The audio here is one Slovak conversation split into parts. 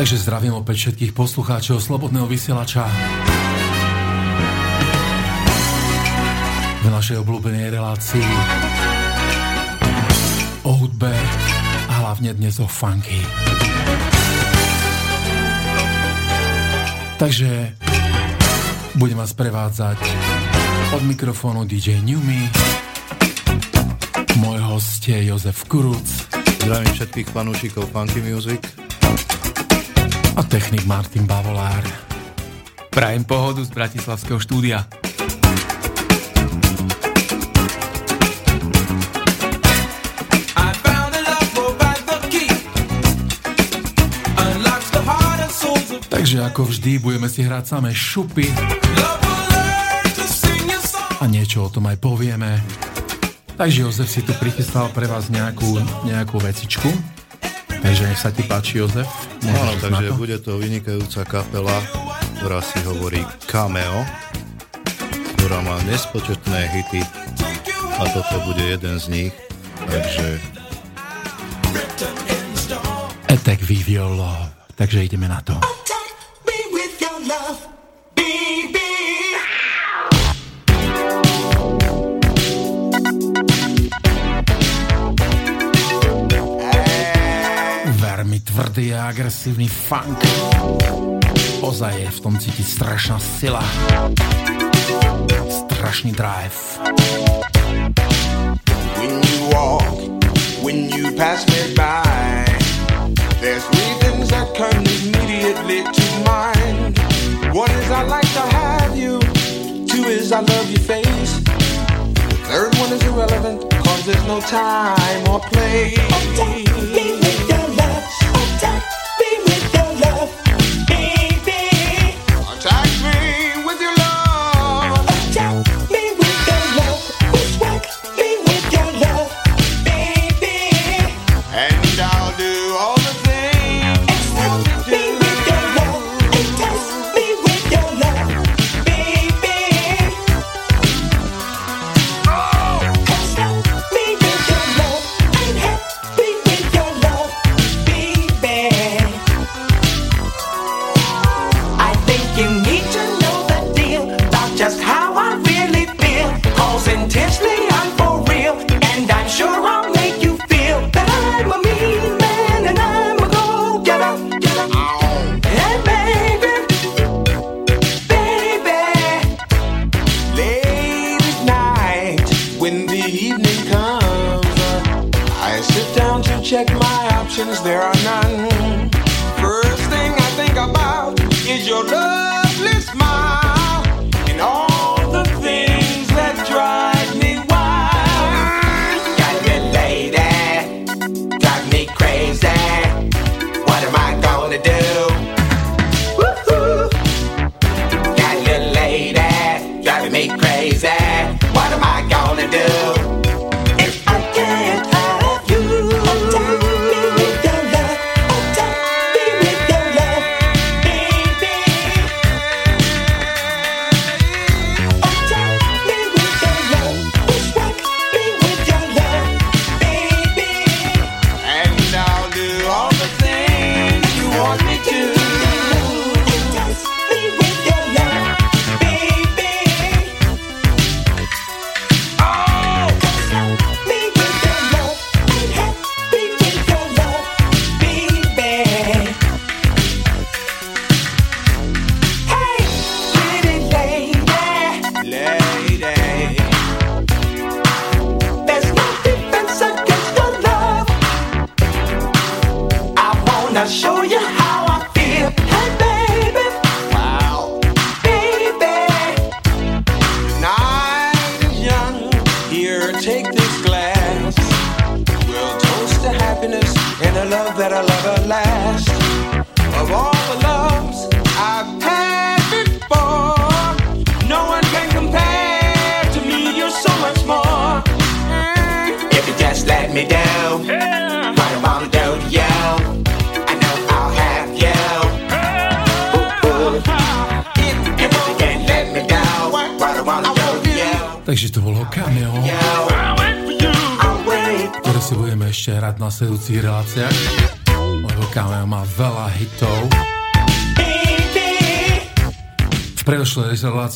Takže zdravím opäť všetkých poslucháčov Slobodného vysielača. V našej obľúbenej relácii o hudbe a hlavne dnes o funky. Takže budem vás prevádzať od mikrofónu DJ Newmy. Môj host je Jozef Kuruc. Zdravím všetkých fanúšikov Funky Music a technik Martin Bavolár. Prajem pohodu z Bratislavského štúdia. Takže ako vždy budeme si hrať samé šupy a niečo o tom aj povieme. Takže Jozef si tu prichystal pre vás nejakú, nejakú vecičku. Takže nech sa ti páči, Jozef. Áno, takže to? bude to vynikajúca kapela, ktorá si hovorí Cameo, ktorá má nespočetné hity a toto bude jeden z nich, takže... Attack love. Takže ideme na to. Tvrdý a agresívny funk. Ozaj je v tom cítiť strašná sila. Strašný drive. When you walk, when you pass me by, there's three things that come immediately to mind. One is I like to have you, two is I love your face. The third one is irrelevant, cause there's no time or place.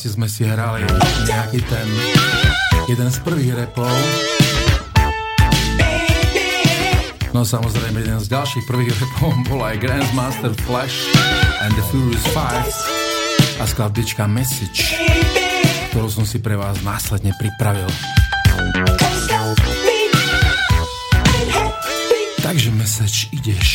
Relácii sme si hrali nejaký ten jeden z prvých repov. No samozrejme, jeden z ďalších prvých repov bol aj Grandmaster Flash and the Furious Five a skladbička Message, ktorú som si pre vás následne pripravil. Takže message ideš.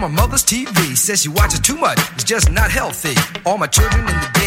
My mother's TV. Says she watches too much, it's just not healthy. All my children in the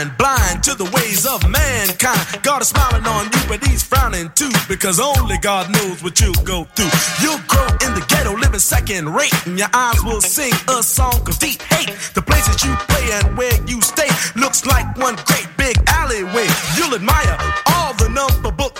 Of mind, blind to the ways of mankind. God is smiling on you, but he's frowning too, because only God knows what you'll go through. You'll grow in the ghetto, living second rate, and your eyes will sing a song of deep hate. The places you play and where you stay looks like one great big alleyway. You'll admire all the number book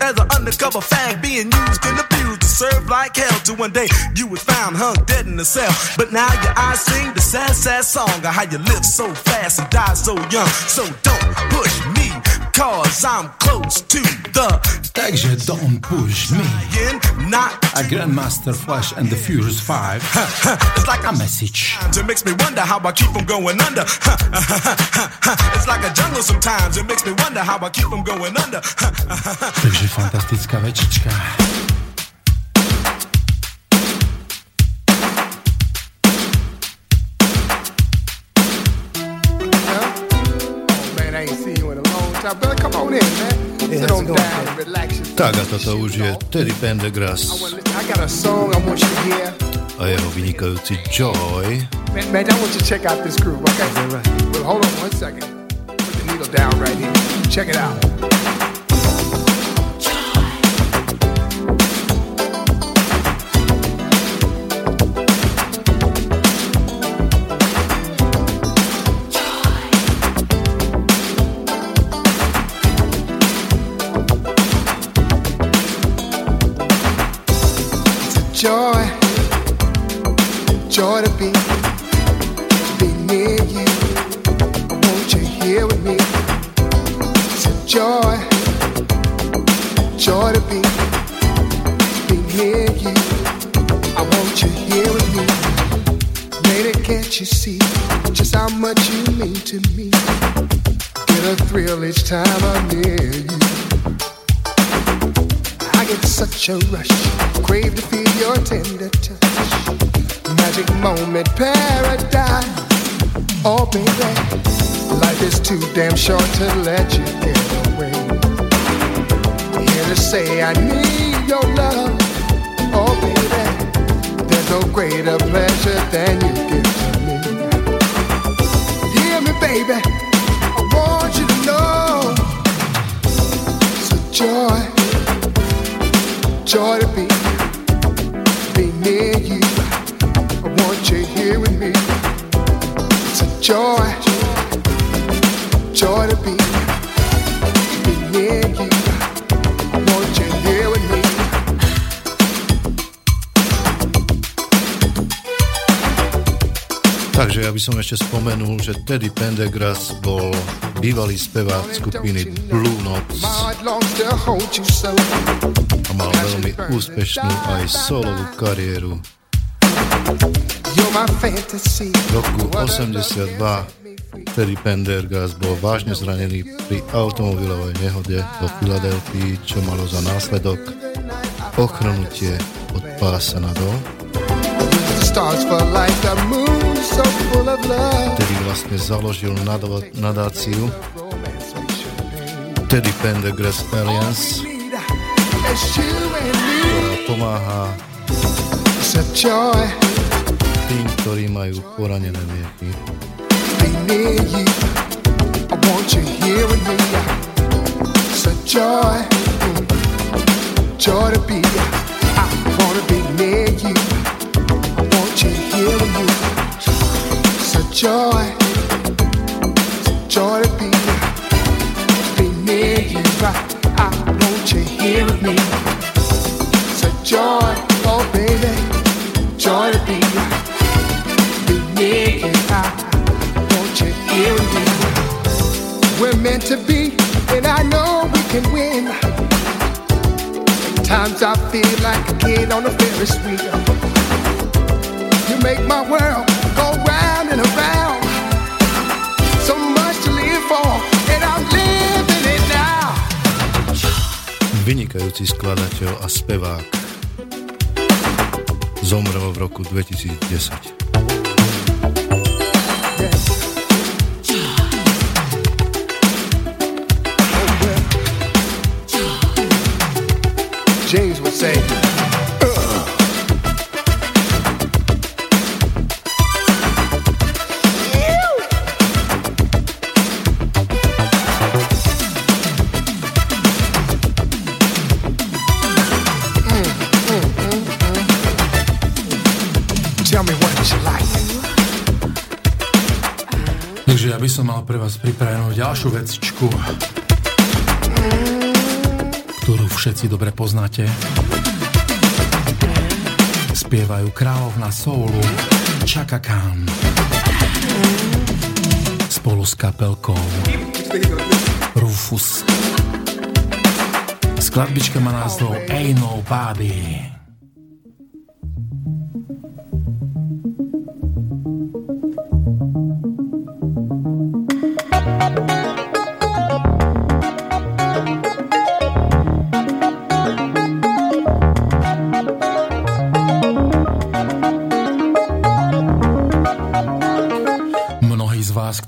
as an undercover fag, being used and abused to serve like hell. To one day you was found hung dead in the cell. But now your eyes sing the sad, sad song of how you live so fast and die so young. So don't push me, cause I'm close to the. Takže don't push me. Not a Grandmaster Flash and the Furious Five. it's like a message. It makes me wonder how I keep from going under. it's like a jungle sometimes. It makes me wonder how I keep from going under. Takže fantastická večička. Tak a toto už je Teddy Pendergrass a jeho vynikajúci Joy. Man, man, I want you to check out this groove, okay? Well, hold on one second. Put the needle down right here. Check it out. A rush, crave to feel your tender touch magic moment, paradise. Oh, baby, life is too damn short to let you get away. Here to say I need your love. Oh, baby, there's no greater pleasure than you give to me. Hear me, baby, I want you to know it's a joy, joy to be, be near you. I want you here with me. It's a joy, joy to be, be near you. Takže ja spomenul, že Teddy Pendergrass bol bývalý spevák skupiny Blue Notes a mal veľmi úspešnú aj solovú kariéru. V roku 82 Teddy Pendergrass bol vážne zranený pri automobilovej nehode vo Filadelfii, čo malo za následok ochrnutie od pása nadol. The Teddy vlastne založil nado- nadáciu. Teddy Pendergrass Alliance, ktorá pomáha It's a joy tým, ktorí majú poranené miechy. joy, joy to be. I wanna be near you. It's a joy, joy to be. Be near you. I, want you here with me. Joy, oh baby, joy to be. Be near you. I, want you here with me. We're meant to be, and I know we can win. Times I feel like a kid on a Ferris wheel. Make my world go round and around. So much to live for, and I'm living it now. Vynikajúci skladateľ a spevák. Zomrel v roku 2010. James would say, pre vás pripravenú ďalšiu vecičku, ktorú všetci dobre poznáte. Spievajú kráľovna soulu Chaka Khan spolu s kapelkou Rufus. Skladbička má názov Ain't Nobody.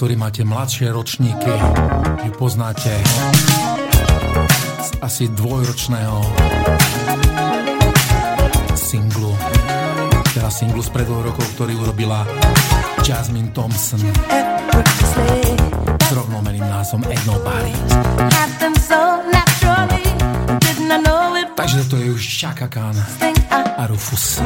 Ktorí máte mladšie ročníky, ju poznáte z asi dvojročného singlu, teda singlu z pred rokov, ktorý urobila Jasmine Thompson s rovnomeným názvom Ain't Nobody. Takže to je už Chaka Khan a Rufus.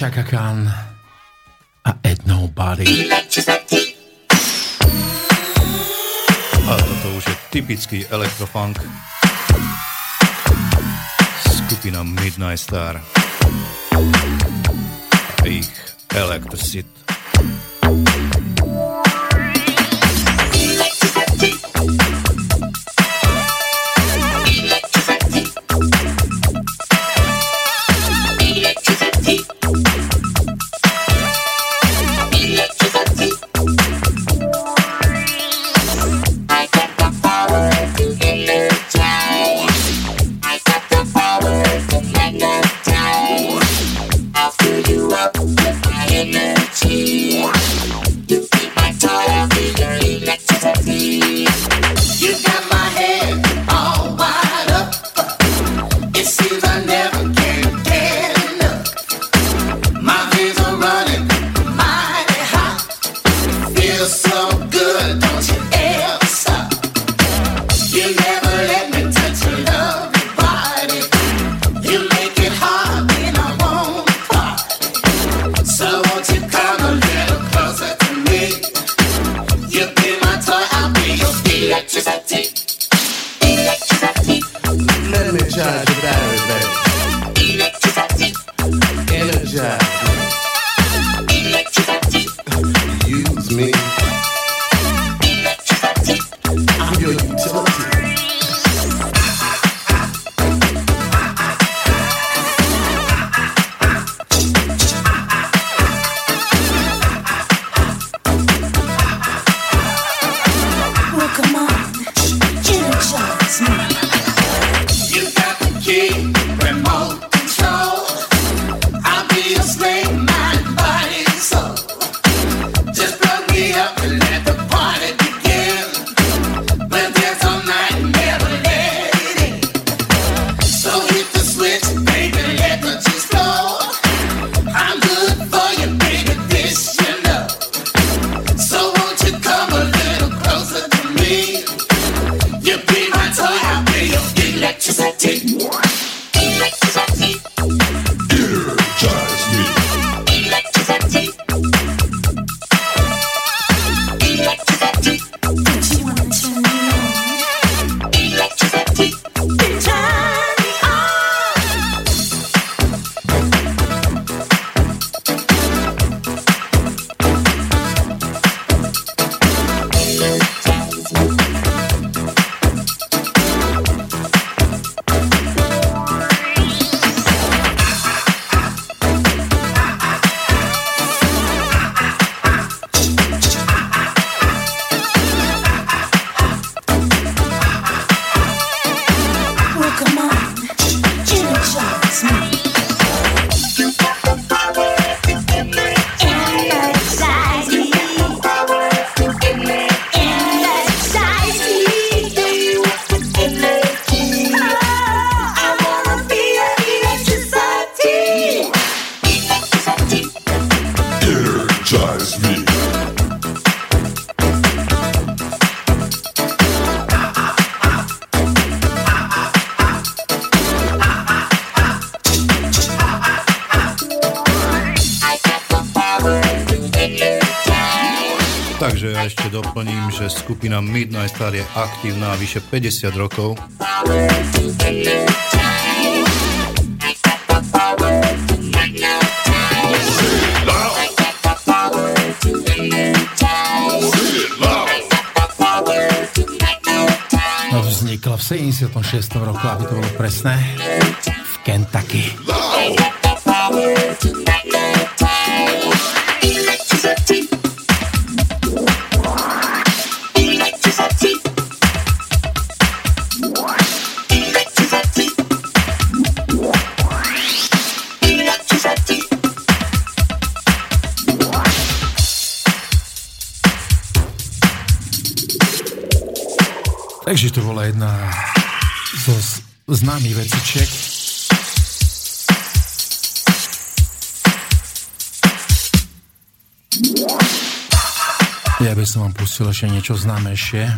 Chaka Khan a Ed Nobody. A toto už je typický elektrofunk. Skupina Midnight Star. A ich Electricity. Aktívna vyše 50 rokov. No, vznikla v 76. roku, aby to bolo presné, Takže to bola jedna zo známych vecičiek. Ja by som vám pustil ešte niečo známejšie.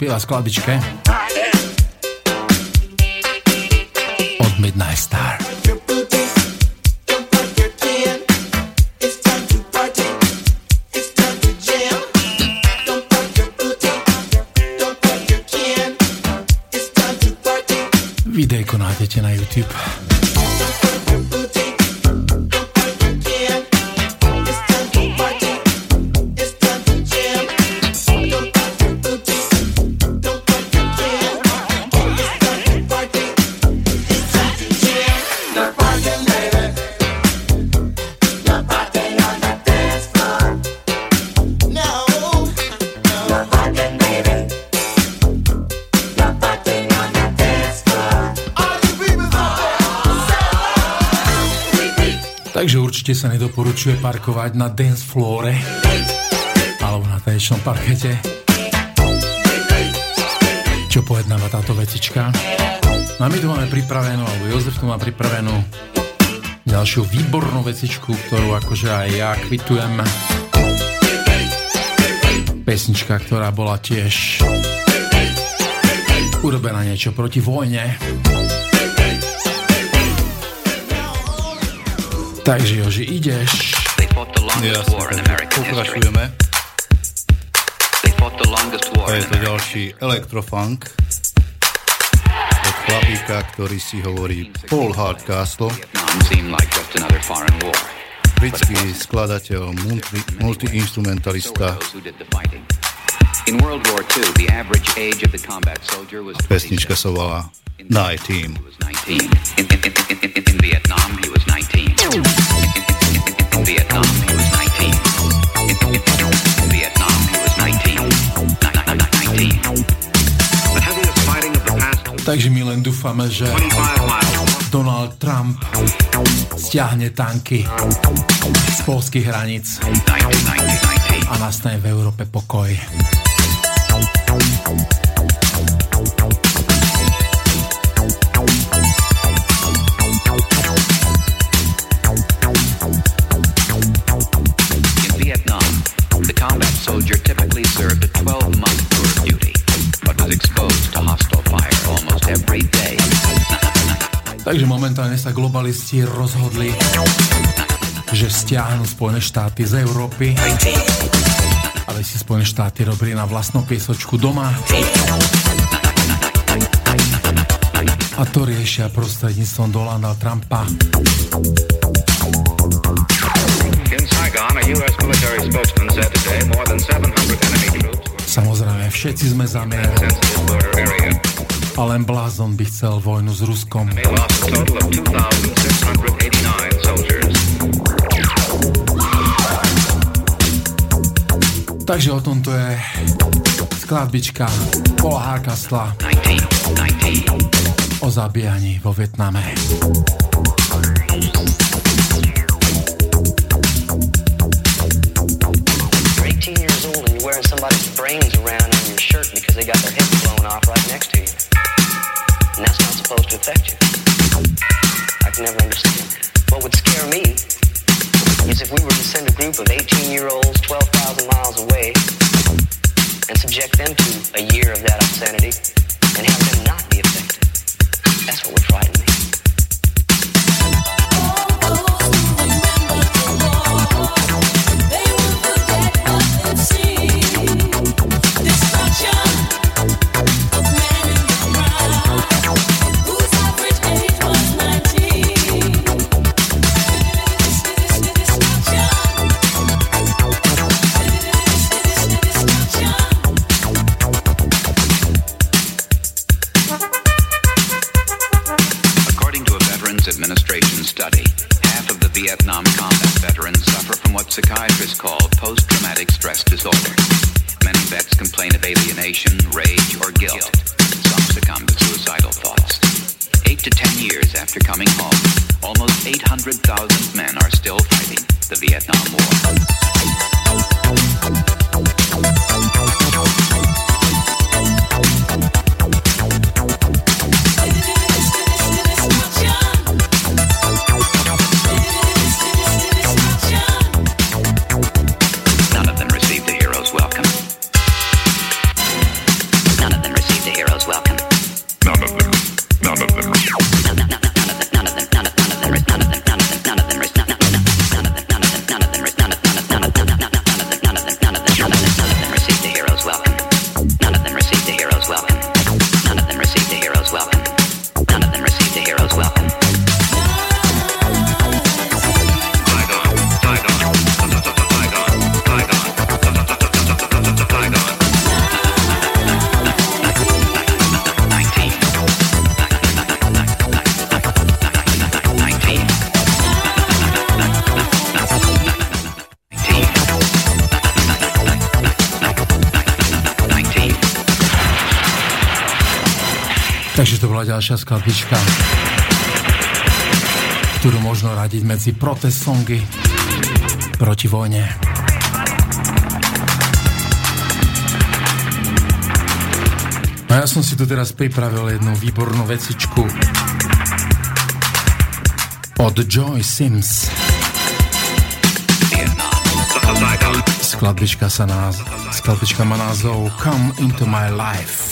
Spieva skladičke od Midnight Star. Videjko nájdete na YouTube. Nedoporučuje parkovať na dance floore alebo na tanečnom parkete. Čo pojednáva táto vecička? No a my tu máme pripravenú, alebo Jozef tu má pripravenú ďalšiu výbornú vecičku, ktorú akože aj ja kvitujem. Pesnička, ktorá bola tiež urobená niečo proti vojne. Takže Joži, ideš. Jasne, pokračujeme. A je to ďalší elektrofunk od chlapíka, ktorý si hovorí Paul Hardcastle. Britský skladateľ, multi, multi-instrumentalista. Pesnička sa volá Night Team. In, in, in, in Vietnam, he was 19. In Vietnam, he was 19. In Vietnam, he was 19. 19. Takže my len dúfame, že Donald Trump stiahne tanky z polských hraníc a nastane v Európe pokoj. Takže momentálne sa globalisti rozhodli, že stiahnu Spojené štáty z Európy, aby si Spojené štáty robili na vlastnú piesočku doma. A to riešia prostredníctvom Donalda Trumpa. Samozrejme, všetci sme za mier. A len blázon by chcel vojnu s Ruskom. Takže o tomto je skladbička Paula Harkasla o zabíjaní vo Vietname. Subject them to a year of that obscenity and have them not be affected. That's what would bola ďalšia skladbička, ktorú možno radiť medzi protest songy proti vojne. A ja som si tu teraz pripravil jednu výbornú vecičku od Joy Sims. Skladbička sa nás, skladbička má názov Come Into My Life.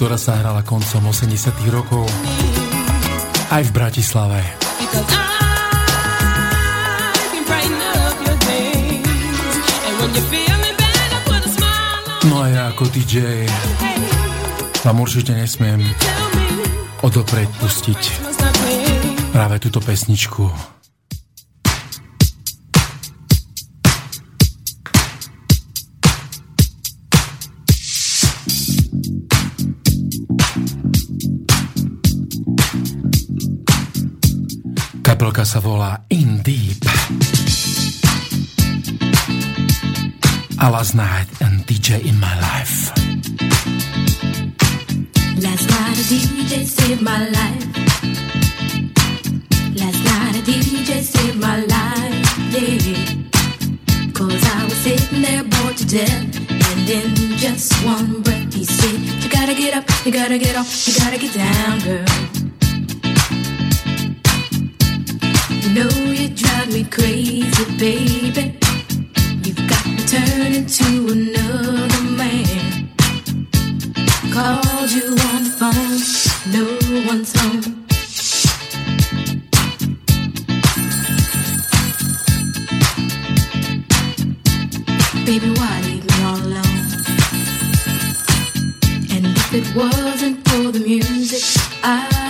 Ktorá sa hrala koncom 80 rokov aj v Bratislave. No a ja ako DJ vám určite nesmiem odopreť pustiť práve túto pesničku. Kapelka sa volá In Deep. A last night and DJ in my life. Last night a DJ saved my life. Last night a DJ saved my life. Yeah. Cause I was sitting there bored to death. And in just one breath he said, You gotta get up, you gotta get off, you gotta get down, girl. Know you drive me crazy, baby. You've got me turning to another man. Called you on the phone, no one's home. Baby, why leave me all alone? And if it wasn't for the music, I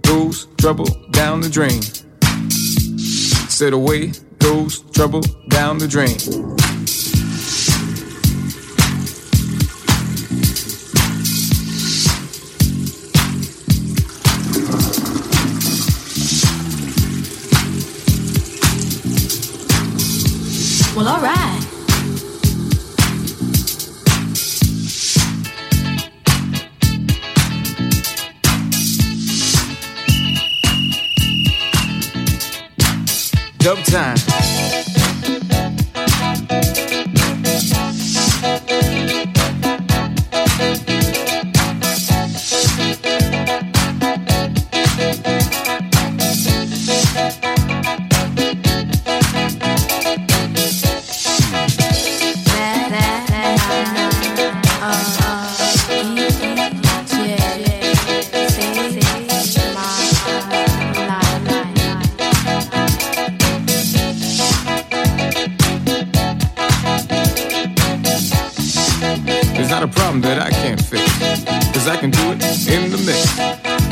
goes trouble down the drain. Said away goes trouble down the drain. Well, alright. Dub time.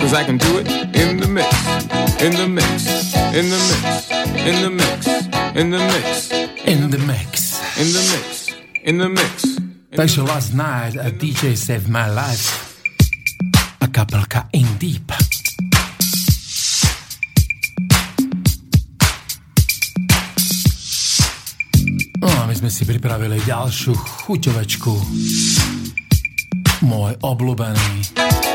Cause I can do it in the mix. In the mix, in the mix, in the mix, in the mix, in the mix, in the mix, in the mix. Takže Last Night a DJ Save My Life a kapelka In Deep. No a my sme si pripravili ďalšiu chuťovečku. Môj obľúbený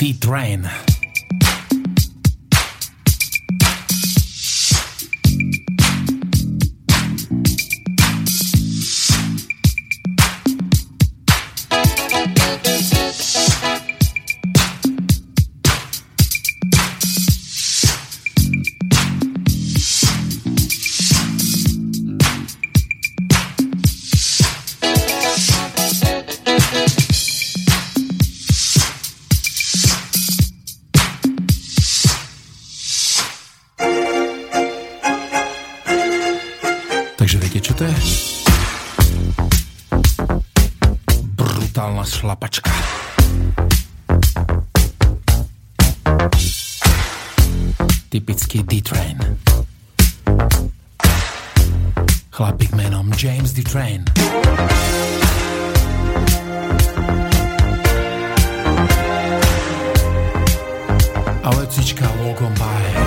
Deep Rain. šlapačka. Typický D-Train. Chlapík menom James D-Train. A lecička logom báje.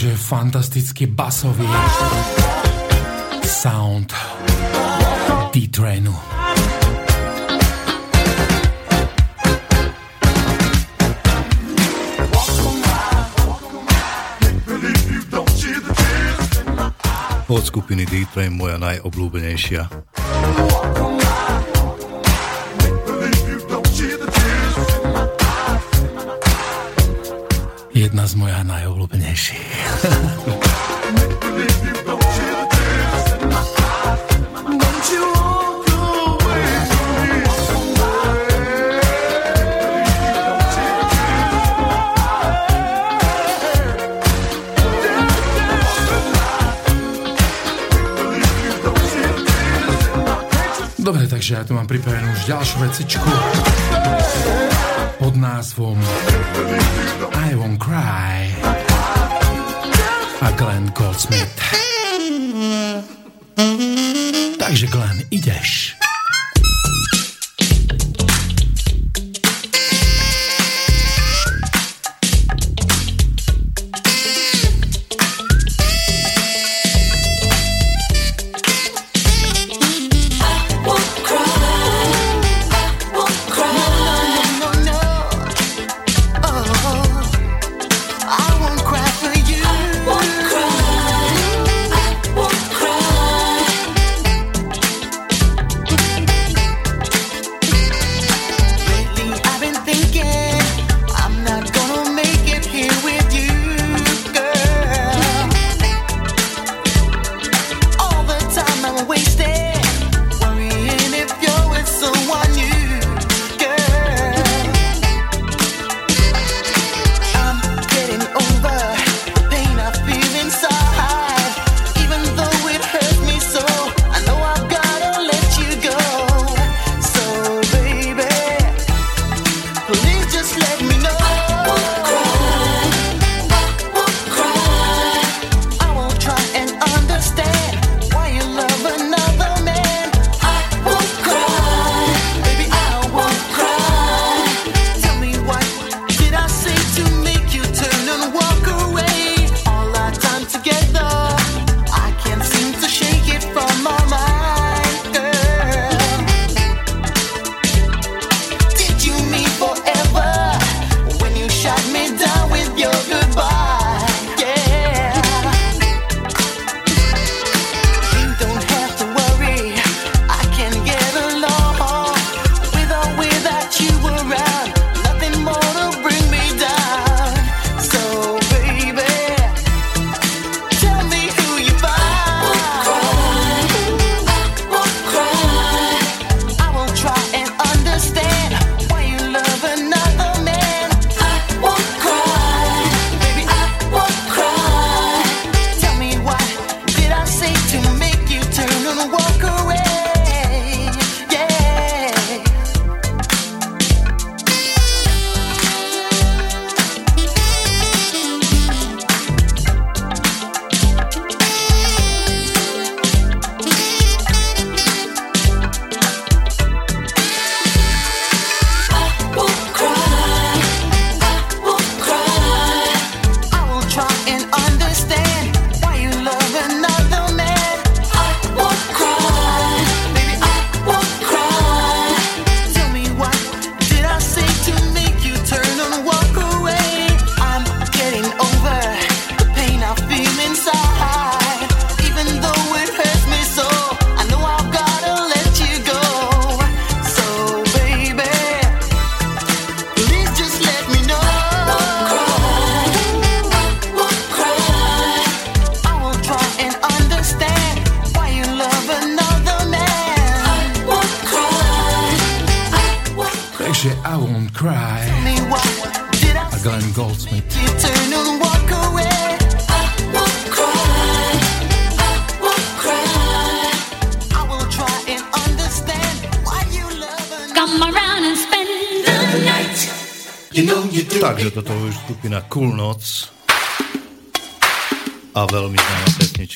Takže fantastický basový sound D-Trainu. Od skupiny D-Train moja najobľúbenejšia. Z moja najobľúbenejších. Dobre, takže ja tu mám pripravenú už ďalšiu vecičku pod názvom Goldsmith.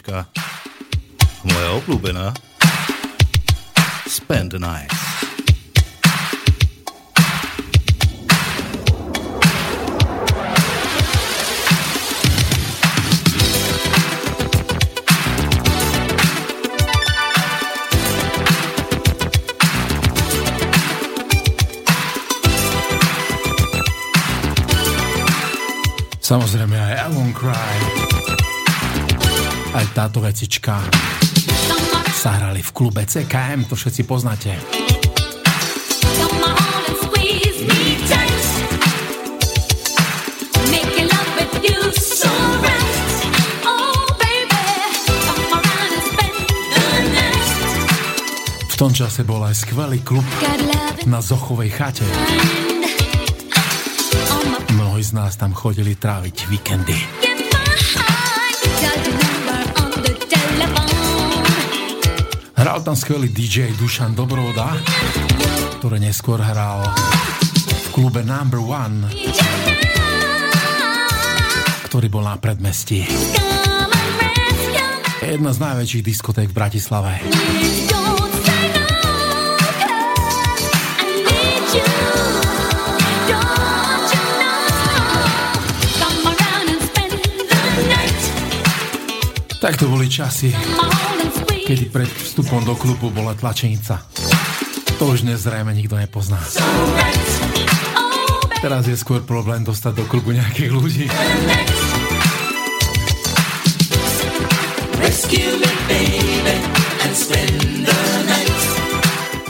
pesnička, moje oblúbená, Spend the Night. Samozrejme aj I Won't Cry. Aj táto vecička sa hrali v klube CKM, to všetci poznáte. V tom čase bol aj skvelý klub na Zochovej chate. Mnohí z nás tam chodili tráviť víkendy. Hral tam skvelý DJ Dušan Dobroda, ktorý neskôr hral v klube Number One, ktorý bol na predmestí. Jedna z najväčších diskoték v Bratislave. Tak to boli časy, kedy pred vstupom do klubu bola tlačenica. To už nezrejme nikto nepozná. Teraz je skôr problém dostať do klubu nejakých ľudí.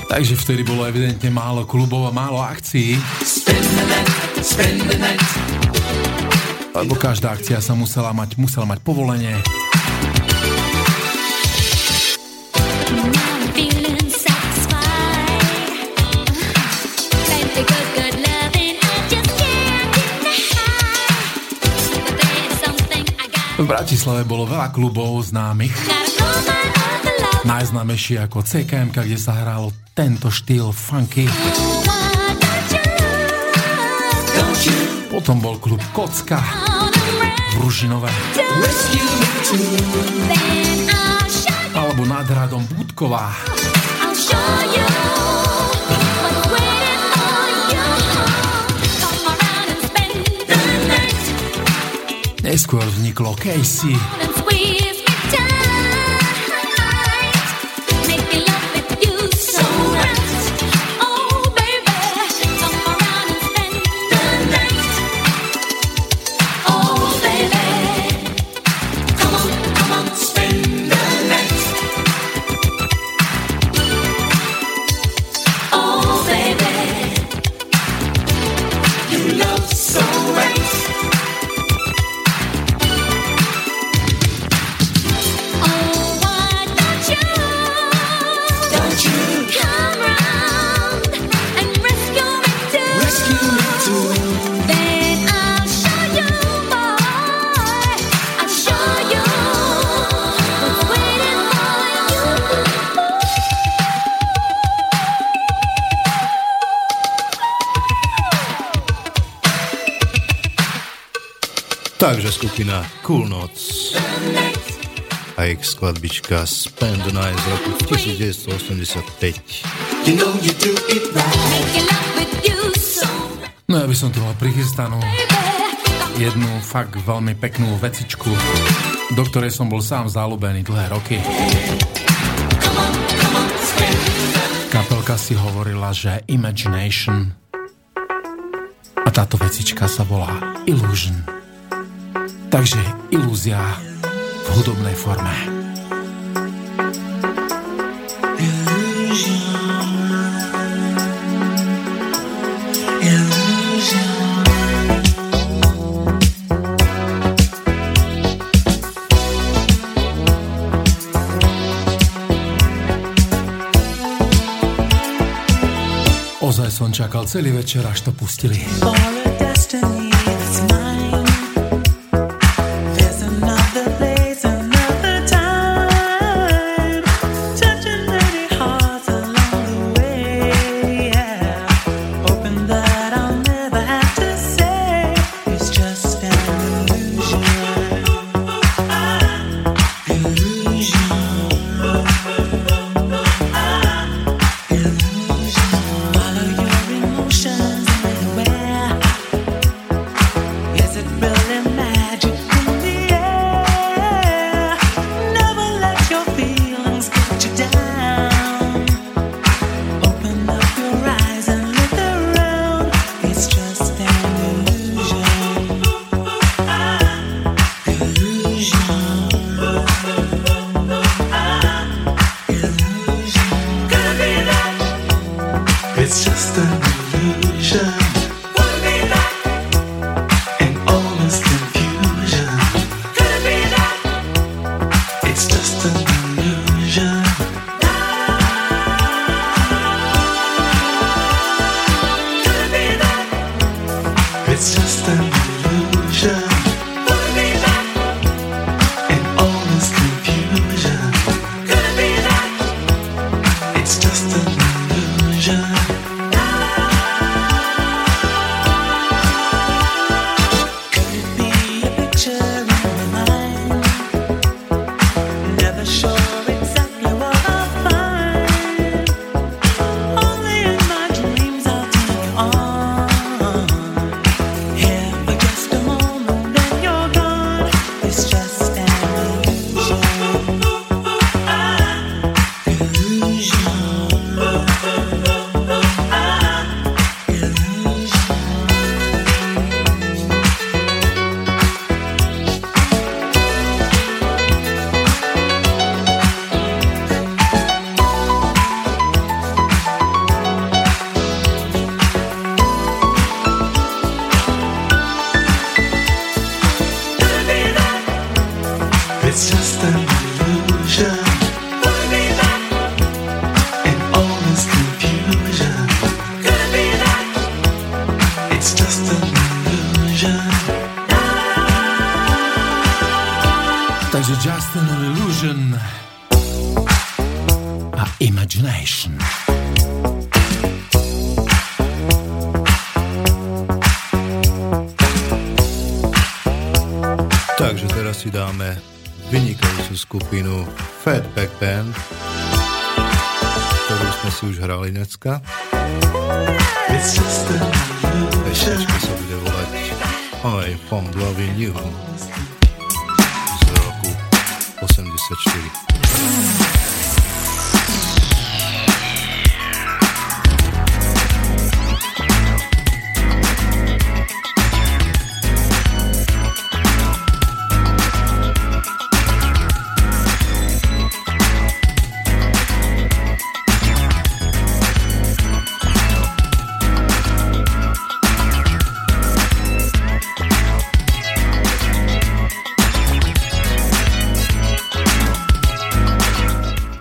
Takže vtedy bolo evidentne málo klubov a málo akcií. Lebo každá akcia sa musela mať, musela mať povolenie. Bratislave bolo veľa klubov známych. Najznámejší ako CKM, kde sa hralo tento štýl funky. Potom bol klub Kocka v Ružinové. Alebo nad hradom Budková. Neskôr vzniklo Casey. Skupina Cool Notes a ich skladbička Spend the Night z roku 1985. No ja by som tu mal prichystanú jednu fakt veľmi peknú vecičku, do ktorej som bol sám zalúbený dlhé roky. Kapelka si hovorila, že Imagination a táto vecička sa volá Illusion. Takže ilúzia v hudobnej forme. Ozaj som čakal celý večer, až to pustili.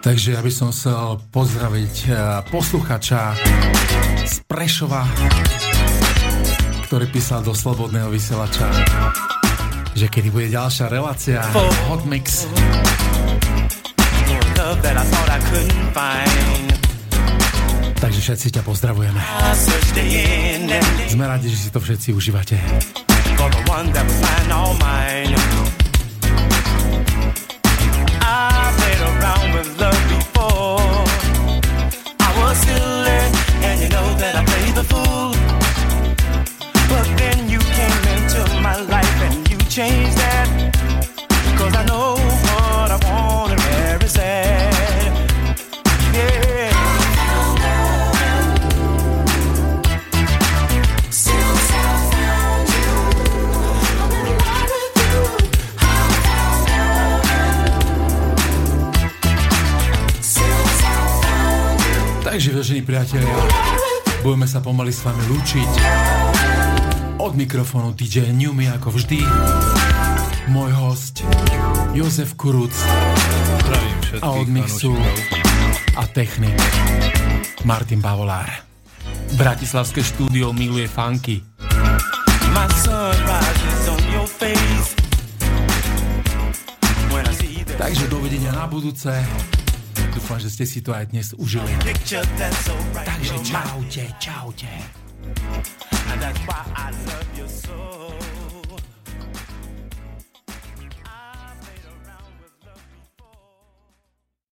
Takže ja by som chcel pozdraviť eh, posluchača z Prešova, ktorý písal do Slobodného vysielača, že kedy bude ďalšia relácia Hot Mix. Takže všetci ťa pozdravujeme. Sme radi, že si to všetci užívate. For the one that was mine, all mine. Priatelia, budeme sa pomaly s vami lúčiť. Od mikrofónu DJ Newmy ako vždy. Môj host Jozef Kuruc. A od mixu a technik Martin Bavolár. Bratislavské štúdio miluje funky. Takže dovidenia na budúce. Dúfam, že ste si to aj dnes užili. Takže čaute, čaute. And that's why I love you so.